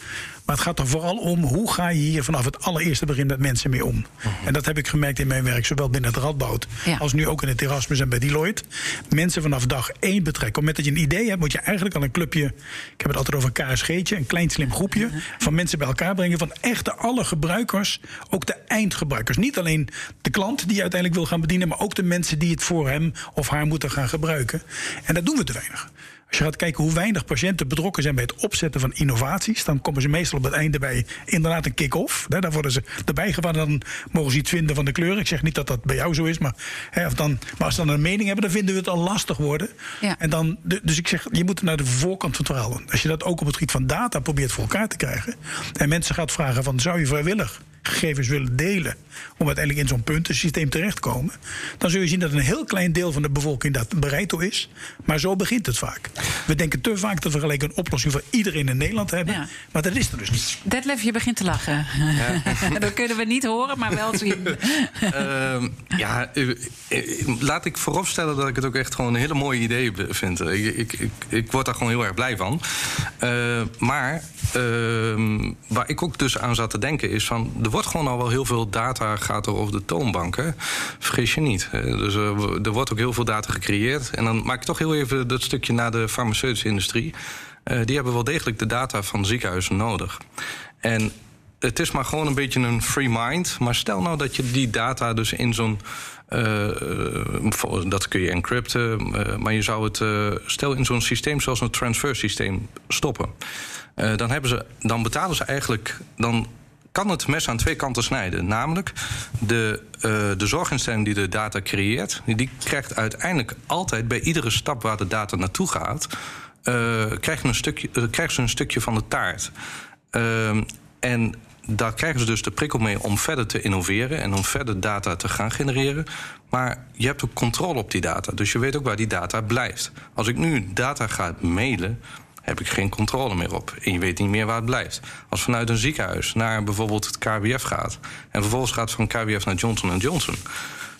Maar het gaat er vooral om hoe ga je hier vanaf het allereerste begin met mensen mee om. En dat heb ik gemerkt in mijn werk, zowel binnen het Radboud Ja. als nu ook in het Erasmus en bij Deloitte. Mensen vanaf dag één betrekken. Op het moment dat je een idee hebt, moet je eigenlijk al een clubje. Ik heb het altijd over een KSG'tje, een klein slim groepje. Van mensen bij elkaar brengen. Van echte alle gebruikers, ook de eindgebruikers. Niet alleen de klant die je uiteindelijk wil gaan bedienen, maar ook de mensen die het voor hem of haar moeten gaan gebruiken. En dat doen we te weinig. Als je gaat kijken hoe weinig patiënten betrokken zijn bij het opzetten van innovaties, dan komen ze meestal op het einde bij inderdaad een kick-off. Daar worden ze erbij gewaard. Dan mogen ze iets vinden van de kleur. Ik zeg niet dat dat bij jou zo is, maar, hè, of dan, maar als ze dan een mening hebben, dan vinden we het al lastig worden. Ja. En dan, dus ik zeg, je moet naar de voorkant van het verhaal doen. Als je dat ook op het gebied van data probeert voor elkaar te krijgen. En mensen gaat vragen van, zou je vrijwillig gegevens willen delen... om uiteindelijk in zo'n puntensysteem terecht te komen... dan zul je zien dat een heel klein deel van de bevolking dat bereid toe is. Maar zo begint het vaak. We denken te vaak dat we gelijk een oplossing voor iedereen in Nederland hebben. Ja. Maar dat is er dus niet. Detlef, je begint te lachen. dat kunnen we niet horen, maar wel zien. Ehm, ja, laat ik vooropstellen dat ik het ook echt gewoon een hele mooie idee vind. Ik, ik, ik, ik word daar gewoon heel erg blij van. Eh, maar ehm, waar ik ook dus aan zat te denken is van... er wordt gewoon al wel heel veel data gaat er over de toonbank. Hè? Vergis je niet. hè. Dus eh, er wordt ook heel veel data gecreëerd. En dan maak ik toch heel even dat stukje naar de farmaceutische industrie. Eh, die hebben wel degelijk de data van ziekenhuizen nodig. En het is maar gewoon een beetje een free mind. Maar stel nou dat je die data dus in zo'n. eh, eh, dat kun je encrypten. eh, maar je zou het. eh, stel in zo'n systeem zoals een transfer systeem stoppen. Eh, dan, hebben ze, dan betalen ze eigenlijk. Dan kan het mes aan twee kanten snijden. Namelijk, de, eh, de zorginstelling die de data creëert, die krijgt uiteindelijk altijd bij iedere stap waar de data naartoe gaat, eh, krijgt, een stukje, krijgt ze een stukje van de taart. Ehm, en daar krijgen ze dus de prikkel mee om verder te innoveren en om verder data te gaan genereren. Maar je hebt ook controle op die data. Dus je weet ook waar die data blijft. Als ik nu data ga mailen, heb ik geen controle meer op. En je weet niet meer waar het blijft. Als vanuit een ziekenhuis naar bijvoorbeeld het KWF gaat... en vervolgens gaat van KWF naar Johnson Johnson...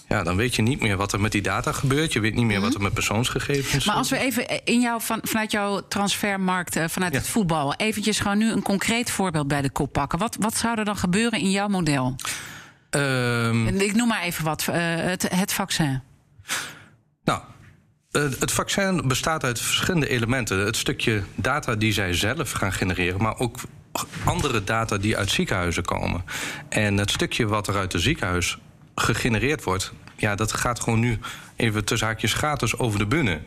ja, dan weet je niet meer wat er met die data gebeurt. Je weet niet meer wat er met persoonsgegevens... Mhm. Maar als we even in jou, van, vanuit jouw transfermarkt, eh, vanuit Ja. het voetbal, eventjes gewoon nu een concreet voorbeeld bij de kop pakken. Wat, wat zou er dan gebeuren in jouw model? Ehm, Ik noem maar even wat, eh, het, het vaccin. Nou, het vaccin bestaat uit verschillende elementen. Het stukje data die zij zelf gaan genereren, maar ook andere data die uit ziekenhuizen komen. En het stukje wat er uit het ziekenhuis gegenereerd wordt, ja, dat gaat gewoon nu even tussen haakjes gratis over de bühne.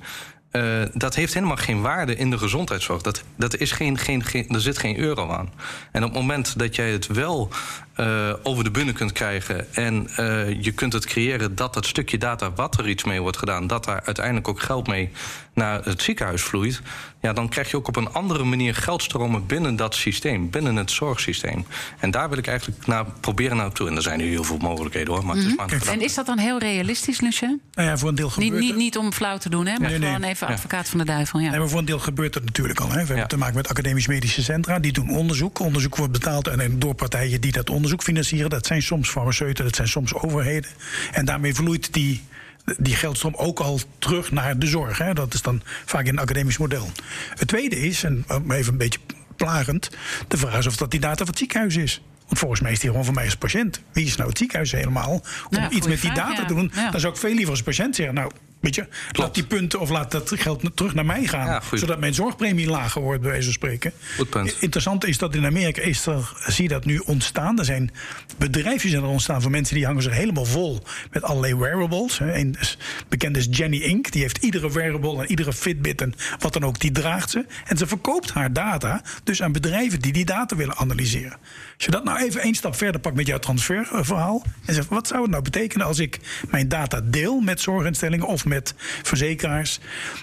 Eh, dat heeft helemaal geen waarde in de gezondheidszorg. Dat, dat is geen, geen, geen, er zit geen euro aan. En op het moment dat jij het wel eh, over de bühne kunt krijgen... en eh, je kunt het creëren dat dat stukje data, wat er iets mee wordt gedaan... dat daar uiteindelijk ook geld mee naar het ziekenhuis vloeit... ja, dan krijg je ook op een andere manier geldstromen binnen dat systeem... binnen het zorgsysteem. En daar wil ik eigenlijk naar proberen naartoe. En er zijn nu heel veel mogelijkheden, hoor. Maar het is maar een En is dat dan heel realistisch, Lucien? Nou ja, voor een deel Niet, gebeurt niet, het. niet om flauw te doen, hè, maar Nee, nee. gewoon even Ja. advocaat van de duivel. Ja. Nee, maar voor een deel gebeurt het natuurlijk al. Hè. We hebben te maken met academisch medische centra. Die doen onderzoek. Onderzoek wordt betaald en door partijen die dat onderzoek financieren. Dat zijn soms farmaceuten, dat zijn soms overheden. En daarmee vloeit die, die geldstroom ook al terug naar de zorg. Hè. Dat is dan vaak in een academisch model. Het tweede is, en even een beetje plagend... de vraag is of dat die data van het ziekenhuis is. Want volgens mij is die gewoon voor mij als patiënt. Wie is nou het ziekenhuis helemaal? Om Ja, iets met die vraag, data ja. te doen. Ja. Dan zou ik veel liever als patiënt zeggen... nou, weet je, laat die punten of laat dat geld terug naar mij gaan. Ja, zodat mijn zorgpremie lager wordt, bij wijze van spreken. Goed punt. Interessant is dat in Amerika is er, zie je dat nu ontstaan. Er zijn bedrijfjes zijn er ontstaan van mensen die hangen zich helemaal vol met allerlei wearables. Een bekend is Jenny Inc. Die heeft iedere wearable en iedere Fitbit en wat dan ook, die draagt ze. En ze verkoopt haar data dus aan bedrijven die die data willen analyseren. Als je dat nou even één stap verder pakt met jouw transferverhaal. En zegt, wat zou het nou betekenen als ik mijn data deel met zorginstellingen of met verzekeraars.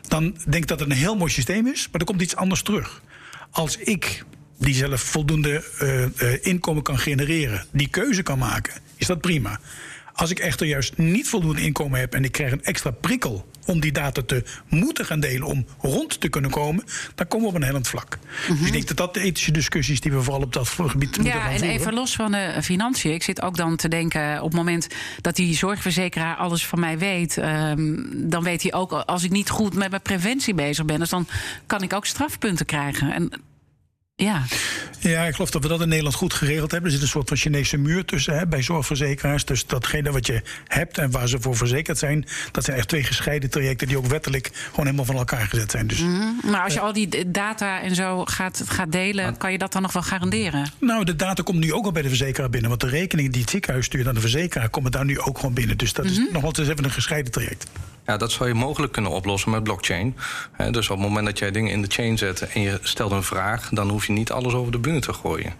Dan denk ik dat het een heel mooi systeem is, maar er komt iets anders terug. Als ik die zelf voldoende eh, eh, inkomen kan genereren, die keuze kan maken, is dat prima. Als ik echter juist niet voldoende inkomen heb en ik krijg een extra prikkel om die data te moeten gaan delen om rond te kunnen komen, dan komen we op een hellend vlak. Dus ik denk dat dat de ethische discussies die we vooral op dat gebied moeten Ja, gaan en voeren. even los van de financiën. Ik zit ook dan te denken, op het moment dat die zorgverzekeraar alles van mij weet, ehm, dan weet hij ook als ik niet goed met mijn preventie bezig ben, dus dan kan ik ook strafpunten krijgen. En ja, Ja, ik geloof dat we dat in Nederland goed geregeld hebben. Er zit een soort van Chinese muur tussen hè, bij zorgverzekeraars. Dus datgene wat je hebt en waar ze voor verzekerd zijn, dat zijn echt twee gescheiden trajecten die ook wettelijk gewoon helemaal van elkaar gezet zijn. Dus maar als je al die data en zo gaat, gaat delen, kan je dat dan nog wel garanderen? Nou, de data komt nu ook al bij de verzekeraar binnen. Want de rekening die het ziekenhuis stuurt aan de verzekeraar... komen daar nu ook gewoon binnen. Dus dat is nog wel eens even een gescheiden traject. Ja, dat zou je mogelijk kunnen oplossen met blockchain. Dus op het moment dat jij dingen in de chain zet en je stelt een vraag, dan hoef je niet alles over de bühne te gooien.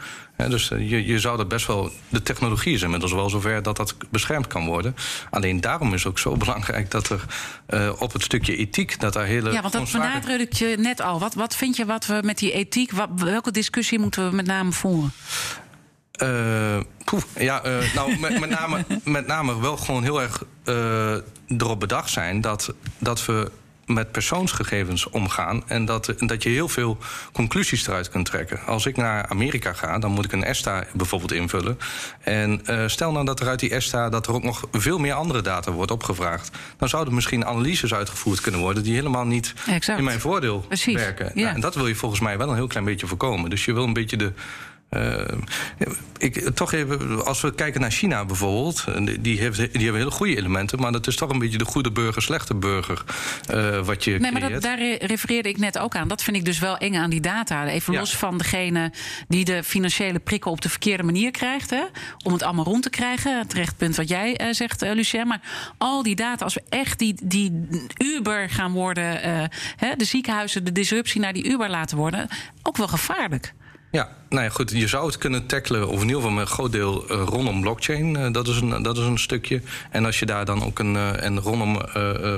Dus eh, je, je zou dat best wel. De technologie is inmiddels wel zover dat dat beschermd kan worden. Alleen daarom is het ook zo belangrijk dat er eh, op het stukje ethiek. dat daar hele. Ja, want dat gewoon zware- benadruk je net al. Wat, wat vind je wat we met die ethiek, wat, welke discussie moeten we met name voeren? Eh, poeh, ja, eh, nou, met, met, name, met name wel gewoon heel erg eh, erop bedacht zijn dat, dat we met persoonsgegevens omgaan en dat, dat je heel veel conclusies eruit kunt trekken. Als ik naar Amerika ga, dan moet ik een ESTA bijvoorbeeld invullen. En stel nou dat er uit die ESTA dat er ook nog veel meer andere data wordt opgevraagd, dan zouden misschien analyses uitgevoerd kunnen worden die helemaal niet Exact. in mijn voordeel Precies, werken. ja. Nou, en dat wil je volgens mij wel een heel klein beetje voorkomen. Dus je wil een beetje de. Eh, ik, toch even, als we kijken naar China bijvoorbeeld, eh, die, die, heeft, die hebben hele goede elementen, maar dat is toch een beetje de goede burger, slechte burger eh, wat je Nee, maar dat, daar re- refereerde ik net ook aan. Dat vind ik dus wel eng aan die data. Even Ja. los van degene die de financiële prikkel op de verkeerde manier krijgt. Hè, om het allemaal rond te krijgen. Terecht punt wat jij zegt, Lucien. Maar al die data, als we echt die, die Uber gaan worden. hè, de ziekenhuizen, de disruptie naar die Uber laten worden. Ook wel gevaarlijk. Ja, nou ja, goed. Je zou het kunnen tackelen, of in ieder geval met een groot deel eh, rondom blockchain. Eh, dat, is een, dat is een stukje. En als je daar dan ook een. eh, en rondom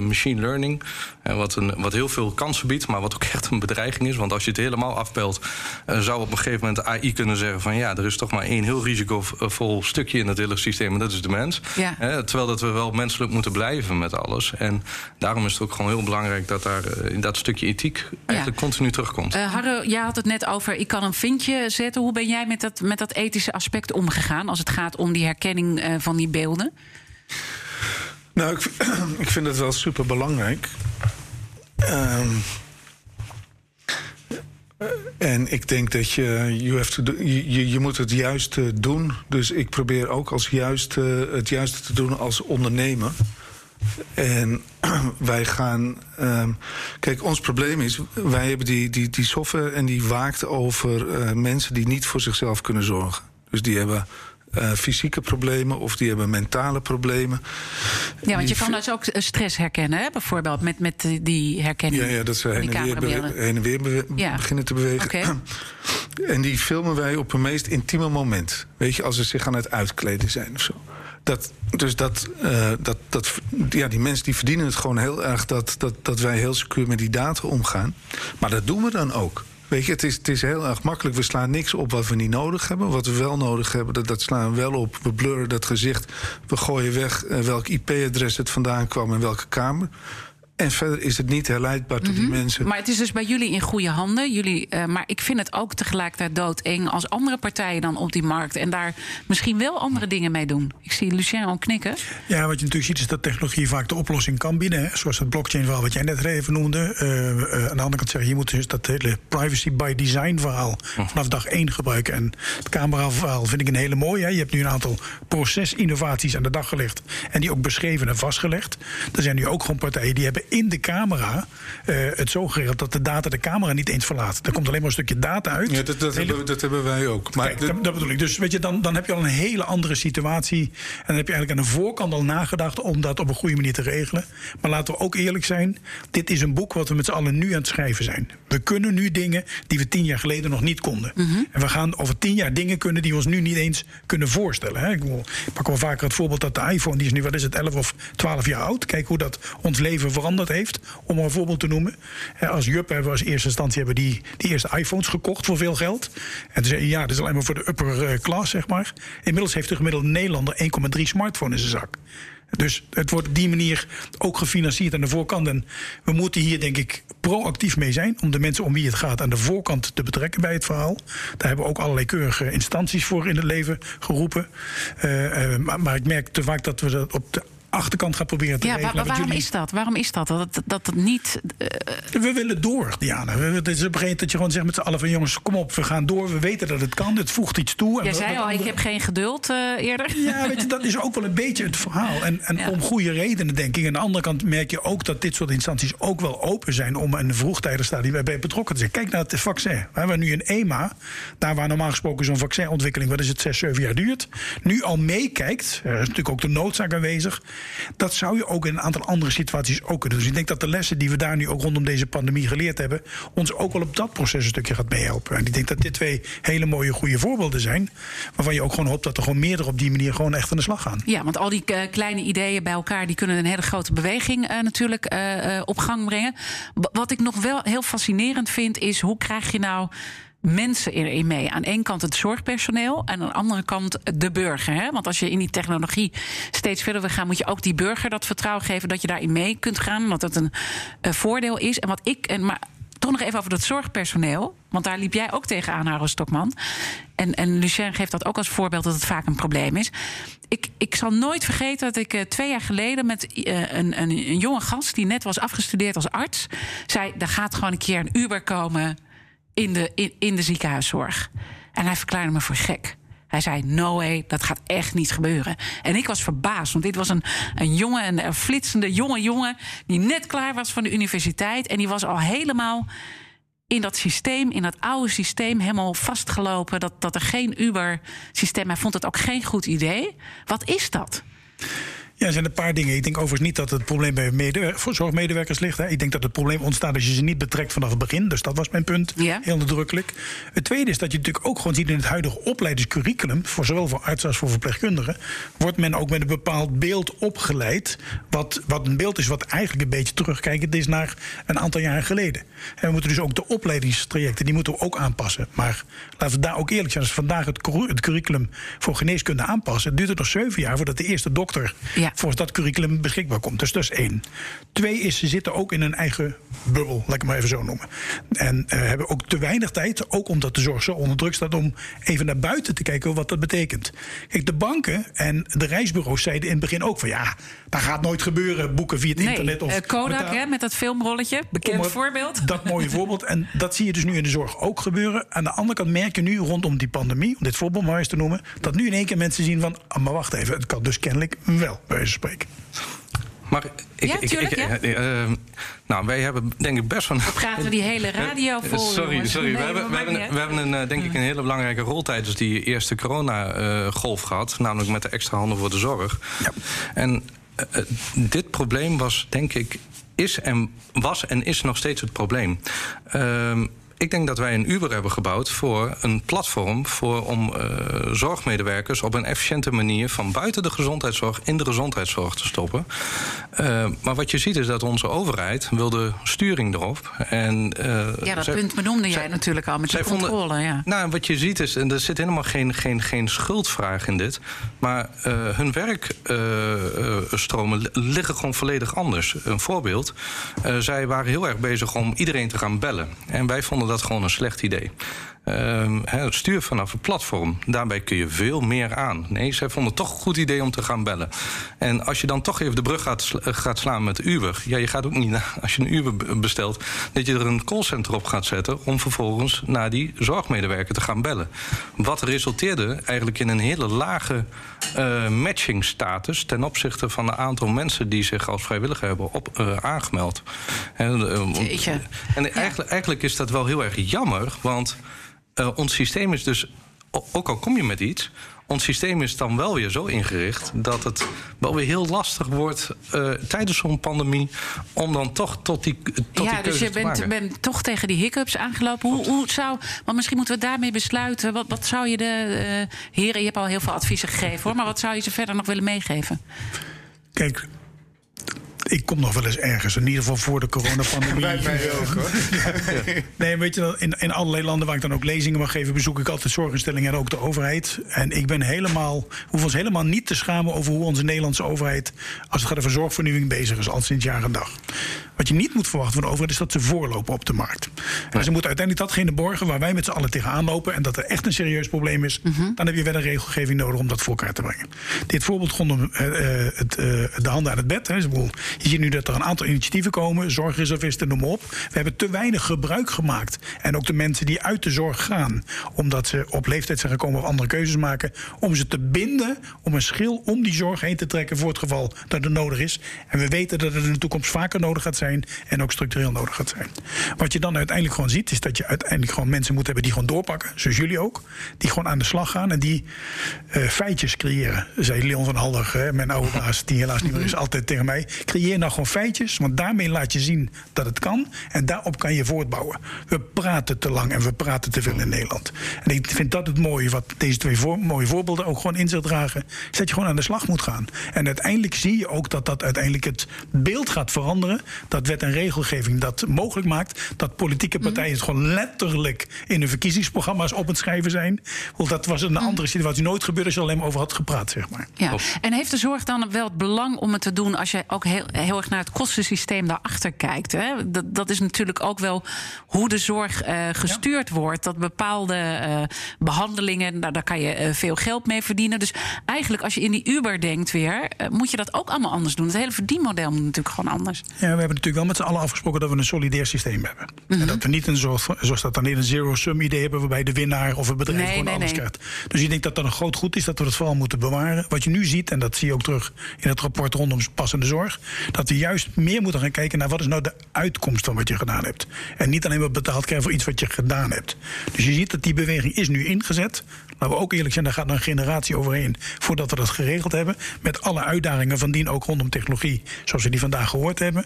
machine learning. Eh, wat, een, wat heel veel kansen biedt, maar wat ook echt een bedreiging is. Want als je het helemaal afpelt, eh, zou op een gegeven moment de AI kunnen zeggen: van ja, er is toch maar één heel risicovol stukje in het hele systeem. En dat is de mens. Ja. Terwijl dat we wel menselijk moeten blijven met alles. En daarom is het ook gewoon heel belangrijk dat daar eh, in dat stukje ethiek eigenlijk continu terugkomt. Eh Harro, jij had het net over, ik kan een vinkje zetten. Hoe ben jij met dat, met dat ethische aspect omgegaan... als het gaat om die herkenning van die beelden? Nou, ik, vind het wel super belangrijk. Ehm, en ik denk dat je, you have to je, moet het juist eh, doen. Dus ik probeer ook als juist, eh, het juiste te doen als ondernemer. En wij gaan. ehm, kijk, ons probleem is. Wij hebben die, die, die software en die waakt over eh, mensen die niet voor zichzelf kunnen zorgen. Dus die hebben eh, fysieke problemen of die hebben mentale problemen. Ja, want je kan dus ook eh, stress herkennen, hè? bijvoorbeeld met, met die- herkenning. Ja, ja dat ze heen en weer, bewe- camerabeelden. heen en weer bewe- Ja. beginnen te bewegen. En die filmen wij op een meest intieme moment. Weet je, als ze zich aan het uitkleden zijn of zo. Dat, dus dat, eh, dat, dat, ja, die mensen die verdienen het gewoon heel erg dat, dat, dat wij heel secuur met die data omgaan. Maar dat doen we dan ook. Weet je, het is, is heel erg makkelijk. We slaan niks op wat we niet nodig hebben. Wat we wel nodig hebben, dat, dat slaan we wel op. We blurren dat gezicht. We gooien weg eh, welk IP-adres het vandaan kwam en welke kamer. En verder is het niet herleidbaar tot die mensen. Maar het is dus bij jullie in goede handen. Jullie, eh, maar ik vind het ook tegelijkertijd doodeng als andere partijen dan op die markt en daar misschien wel andere dingen mee doen. Ik zie Lucien al knikken. Ja, wat je natuurlijk ziet is dat technologie vaak de oplossing kan bieden. Hè? Zoals het blockchain verhaal wat jij net even noemde. Eh, eh, aan de andere kant zeggen, je moet dus dat hele privacy by design verhaal vanaf dag één gebruiken. En het camera verhaal vind ik een hele mooie. Hè? Je hebt nu een aantal procesinnovaties aan de dag gelegd. En die ook beschreven en vastgelegd. Er zijn nu ook gewoon partijen die hebben in de camera eh, het zo geregeld dat de data de camera niet eens verlaat. Er komt alleen maar een stukje data uit. Ja, dat, dat, Hele- hebben, dat hebben wij ook. Maar Kijk, de- dat, dat bedoel ik. Dus weet je, dan, dan heb je al een hele andere situatie. En dan heb je eigenlijk aan de voorkant al nagedacht om dat op een goede manier te regelen. Maar laten we ook eerlijk zijn: dit is een boek wat we met z'n allen nu aan het schrijven zijn. We kunnen nu dingen die we tien jaar geleden nog niet konden. En we gaan over tien jaar dingen kunnen die we ons nu niet eens kunnen voorstellen. Hè. Ik, bedoel, ik pak wel vaker het voorbeeld dat de iPhone die is nu, wat is het, 11 of 12 jaar oud. Kijk hoe dat ons leven heeft, om een voorbeeld te noemen. Als Jup hebben we als eerste instantie hebben die, die eerste iPhones gekocht voor veel geld. En toen zei ja, dat is alleen maar voor de upper eh, class, zeg maar. Inmiddels heeft de gemiddelde Nederlander 1,3 smartphone in zijn zak. Dus het wordt op die manier ook gefinancierd aan de voorkant. En we moeten hier, denk ik, proactief mee zijn. Om de mensen om wie het gaat aan de voorkant te betrekken bij het verhaal. Daar hebben we ook allerlei keurige instanties voor in het leven geroepen. Uh, uh, maar, maar, ik merk te vaak dat we dat op de achterkant gaat proberen te ja, regelen. maar waarom jullie... is dat? Waarom is dat? Dat, dat het niet. Uh... We willen door, Diana. Het is op een gegeven moment dat je gewoon zegt met z'n allen van jongens, kom op, we gaan door. We weten dat het kan. Het voegt iets toe. Jij zei al, ik heb geen geduld uh, eerder. Ja, weet je, dat is ook wel een beetje het verhaal. En, en ja. om goede redenen, denk ik. Aan de andere kant merk je ook dat dit soort instanties ook wel open zijn om een vroegtijdig stadium bij betrokken te zijn. Kijk naar het vaccin. We hebben nu een EMA, daar waar normaal gesproken zo'n vaccinontwikkeling, wat is het, zes, zeven jaar duurt, nu al meekijkt. Er is natuurlijk ook de noodzaak aanwezig. Dat zou je ook in een aantal andere situaties ook kunnen. Dus ik denk dat de lessen die we daar nu ook rondom deze pandemie geleerd hebben, ons ook wel op dat proces een stukje gaat meehelpen. En ik denk dat dit twee hele mooie, goede voorbeelden zijn. Waarvan je ook gewoon hoopt dat er gewoon meerdere op die manier gewoon echt aan de slag gaan. Ja, want al die uh, kleine ideeën bij elkaar, die kunnen een hele grote beweging uh, natuurlijk uh, op gang brengen. Wat ik nog wel heel fascinerend vind, is hoe krijg je nou mensen erin mee. Aan één kant het zorgpersoneel en aan de andere kant de burger. Hè? Want als je in die technologie steeds verder wil gaan, moet je ook die burger dat vertrouwen geven dat je daarin mee kunt gaan. Want dat een voordeel is. En wat ik. En, maar toch nog even over dat zorgpersoneel. Want daar liep jij ook tegenaan, Haro Stokman. En, en Lucien geeft dat ook als voorbeeld dat het vaak een probleem is. Ik, ik zal nooit vergeten dat ik uh, twee jaar geleden met uh, een, een, een jonge gast die net was afgestudeerd als arts, zei: er gaat gewoon een keer een Uber komen in de, in, in de ziekenhuiszorg. En hij verklaarde me voor gek. Hij zei: No way, dat gaat echt niet gebeuren. En ik was verbaasd, want dit was een, een jonge, een, een flitsende jonge jongen. die net klaar was van de universiteit. En die was al helemaal in dat systeem, in dat oude systeem, helemaal vastgelopen. Dat, dat er geen Uber-systeem. Hij vond het ook geen goed idee. Wat is dat? Ja, er zijn een paar dingen. Ik denk overigens niet dat het probleem bij medewer- zorgmedewerkers ligt. Hè. Ik denk dat het probleem ontstaat als je ze niet betrekt vanaf het begin. Dus dat was mijn punt. Ja. Heel nadrukkelijk. Het tweede is dat je natuurlijk ook gewoon ziet in het huidige opleidingscurriculum. voor zowel voor artsen als voor verpleegkundigen. wordt men ook met een bepaald beeld opgeleid. Wat, wat een beeld is wat eigenlijk een beetje terugkijkend is naar een aantal jaren geleden. En we moeten dus ook de opleidingstrajecten. die moeten we ook aanpassen. Maar laten we daar ook eerlijk zijn. Als we vandaag het, curriculum voor geneeskunde aanpassen. duurt het nog zeven jaar voordat de eerste dokter. Ja. Volgens dat curriculum beschikbaar komt. Dus dat is één. Twee is, ze zitten ook in een eigen bubbel, laat ik het maar even zo noemen. En uh, hebben ook te weinig tijd, ook omdat de zorg zo onder druk staat, om even naar buiten te kijken wat dat betekent. Kijk, de banken en de reisbureaus zeiden in het begin ook van ja, dat gaat nooit gebeuren, boeken via het nee, internet. Of uh, Kodak hè, met dat filmrolletje, bekend voorbeeld. Dat mooie voorbeeld. En dat zie je dus nu in de zorg ook gebeuren. Aan de andere kant merk je nu rondom die pandemie, om dit voorbeeld maar eens te noemen, dat nu in één keer mensen zien van, ah, maar wacht even, het kan dus kennelijk wel, bij wijze van spreken. Maar ik, ja, ik, tuurlijk, ik, ja. uh, nou, wij hebben denk ik best van. We praten die hele radio vol. Sorry, jongens. sorry. Nee, we hebben, we hebben, niet we hebben een, denk ik een hele belangrijke rol tijdens die eerste corona-golf gehad. Namelijk met de extra handen voor de zorg. Ja. En uh, dit probleem was, denk ik, is en was en is nog steeds het probleem. Uh, ik denk dat wij een Uber hebben gebouwd voor een platform voor om uh, zorgmedewerkers op een efficiënte manier van buiten de gezondheidszorg in de gezondheidszorg te stoppen. Uh, maar wat je ziet is dat onze overheid wil de sturing erop. En, uh, ja, dat zij, punt benoemde jij zij, natuurlijk al met de vonden, controle. Ja. Nou, wat je ziet is, en er zit helemaal geen, geen, geen schuldvraag in dit, maar hun werkstromen liggen gewoon volledig anders. Een voorbeeld, zij waren heel erg bezig om iedereen te gaan bellen. En wij vonden dat gewoon een slecht idee. Uh, het stuur vanaf een platform, daarbij kun je veel meer aan. Nee, zij vonden het toch een goed idee om te gaan bellen. En als je dan toch even de brug gaat, gaat slaan met Uber... ja, je gaat ook niet, naar, als je een Uber bestelt... dat je er een callcenter op gaat zetten... om vervolgens naar die zorgmedewerker te gaan bellen. Wat resulteerde eigenlijk in een hele lage uh, matchingstatus... ten opzichte van een aantal mensen die zich als vrijwilliger hebben op, uh, aangemeld. En, uh, en eigenlijk, eigenlijk is dat wel heel erg jammer, want... Uh, ons systeem is dus, ook al kom je met iets, ons systeem is dan wel weer zo ingericht dat het wel weer heel lastig wordt uh, tijdens zo'n pandemie om dan toch tot die tot Ja, die dus je te bent, maken. bent toch tegen die hiccups aangelopen. Hoe, hoe zou, want misschien moeten we daarmee besluiten. Wat, wat zou je de uh, heren, je hebt al heel veel adviezen gegeven hoor, maar wat zou je ze verder nog willen meegeven? Kijk, ik kom nog wel eens ergens. In ieder geval voor de coronapandemie. Wij, wij ook hoor. Nee, weet je, in, in allerlei landen waar ik dan ook lezingen mag geven, bezoek ik altijd zorginstellingen en ook de overheid. En ik ben helemaal, hoef ons helemaal niet te schamen over hoe onze Nederlandse overheid, als het gaat over zorgvernieuwing, bezig is, al sinds jaar en dag. Wat je niet moet verwachten van de overheid is dat ze voorlopen op de markt. En ze moeten uiteindelijk datgene borgen waar wij met z'n allen tegenaan lopen en dat er echt een serieus probleem is. Dan heb je wel een regelgeving nodig om dat voor elkaar te brengen. Dit voorbeeld rondom eh, eh, het, eh, de handen aan het bed. Hè. Je ziet nu dat er een aantal initiatieven komen, zorgreservisten, noem maar op. We hebben te weinig gebruik gemaakt. En ook de mensen die uit de zorg gaan, omdat ze op leeftijd zijn gekomen of andere keuzes maken, om ze te binden, om een schil om die zorg heen te trekken voor het geval dat het nodig is. En we weten dat het in de toekomst vaker nodig gaat zijn en ook structureel nodig gaat zijn. Wat je dan uiteindelijk gewoon ziet, is dat je uiteindelijk gewoon mensen moet hebben die gewoon doorpakken, zoals jullie ook, die gewoon aan de slag gaan en die eh, feitjes creëren. Zei Leon van Halder, hè, mijn oude baas, die helaas niet meer is, altijd tegen mij. Creëer nou gewoon feitjes, want daarmee laat je zien dat het kan en daarop kan je voortbouwen. We praten te lang en we praten te veel in Nederland. En ik vind dat het mooie, wat deze twee voor- mooie voorbeelden ook gewoon in zich dragen, is dat je gewoon aan de slag moet gaan. En uiteindelijk zie je ook dat dat uiteindelijk het beeld gaat veranderen. Dat wet en regelgeving dat mogelijk maakt dat politieke partijen het gewoon letterlijk in hun verkiezingsprogramma's op het schrijven zijn. Want dat was een andere situatie nooit gebeurd als je alleen maar over had gepraat, zeg maar. Ja. En heeft de zorg dan wel het belang om het te doen als je ook heel, heel erg naar het kostensysteem daarachter kijkt? Hè? Dat, dat is natuurlijk ook wel hoe de zorg eh, gestuurd wordt. Dat bepaalde eh, behandelingen, nou, daar kan je eh, veel geld mee verdienen. Dus eigenlijk, als je in die Uber denkt weer, moet je dat ook allemaal anders doen. Het hele verdienmodel moet natuurlijk gewoon anders. Ja, we hebben natuurlijk wel met z'n allen afgesproken dat we een solidair systeem hebben. En dat we niet een soort, zoals dat dan in een zero-sum idee hebben, waarbij de winnaar of het bedrijf Nee, gewoon nee, alles nee. krijgt. Dus ik denk dat dat een groot goed is, dat we dat vooral moeten bewaren. Wat je nu ziet, en dat zie je ook terug in het rapport rondom passende zorg, dat we juist meer moeten gaan kijken naar wat is nou de uitkomst van wat je gedaan hebt. En niet alleen maar betaald krijgen voor iets wat je gedaan hebt. Dus je ziet dat die beweging is nu ingezet. Laten we ook eerlijk zijn, daar gaat een generatie overheen voordat we dat geregeld hebben. Met alle uitdagingen van dien ook rondom technologie, zoals we die vandaag gehoord hebben.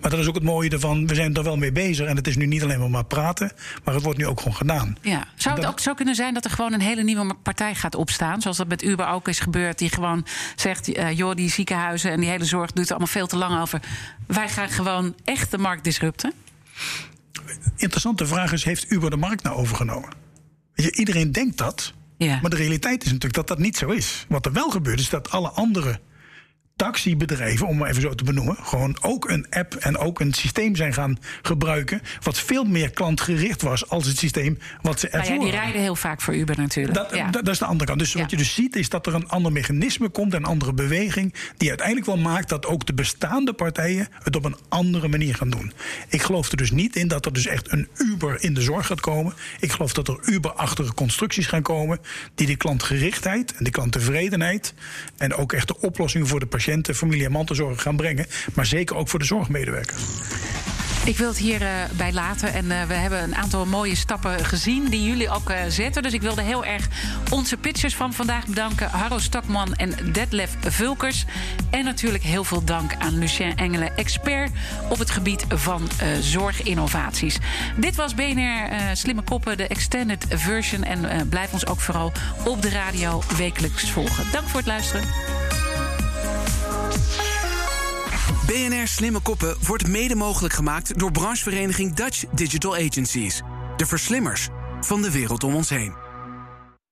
Maar dat is ook het mooie ervan, we zijn er wel mee bezig. En het is nu niet alleen maar, maar praten, maar het wordt nu ook gewoon gedaan. Ja. Zou het Dat- ook zo kunnen zijn dat er gewoon een hele nieuwe partij gaat opstaan? Zoals dat met Uber ook is gebeurd. Die gewoon zegt: eh, joh, die ziekenhuizen en die hele zorg doet er allemaal veel te lang over. Wij gaan gewoon echt de markt disrupten. Interessante vraag is, heeft Uber de markt nou overgenomen? Weet je, iedereen denkt dat. Maar de realiteit is natuurlijk dat dat niet zo is. Wat er wel gebeurt is dat alle andere taxibedrijven, om maar even zo te benoemen, gewoon ook een app en ook een systeem zijn gaan gebruiken. wat veel meer klantgericht was als het systeem wat ze Nou ervoor ja, die rijden heel vaak voor Uber natuurlijk. Dat, ja. dat, dat is de andere kant. Dus Ja. wat je dus ziet is dat er een ander mechanisme komt, een andere beweging, die uiteindelijk wel maakt dat ook de bestaande partijen het op een andere manier gaan doen. Ik geloof er dus niet in dat er dus echt een Uber in de zorg gaat komen. Ik geloof dat er Uber-achtige constructies gaan komen die de klantgerichtheid en de klanttevredenheid en ook echt de oplossingen voor de patiënten, familie en mantelzorg gaan brengen, maar zeker ook voor de zorgmedewerkers. Ik wil het hierbij bij laten. En eh, we hebben een aantal mooie stappen gezien die jullie ook eh, zetten. Dus ik wilde heel erg onze pitchers van vandaag bedanken. Harro Stakman en Detlef Vulkers. En natuurlijk heel veel dank aan Lucien Engelen, expert op het gebied van eh, zorginnovaties. Dit was BNR eh, Slimme Koppen, de extended version. En eh, blijf ons ook vooral op de radio wekelijks volgen. Dank voor het luisteren. BNR Slimme Koppen wordt mede mogelijk gemaakt door branchevereniging Dutch Digital Agencies. De verslimmers van de wereld om ons heen.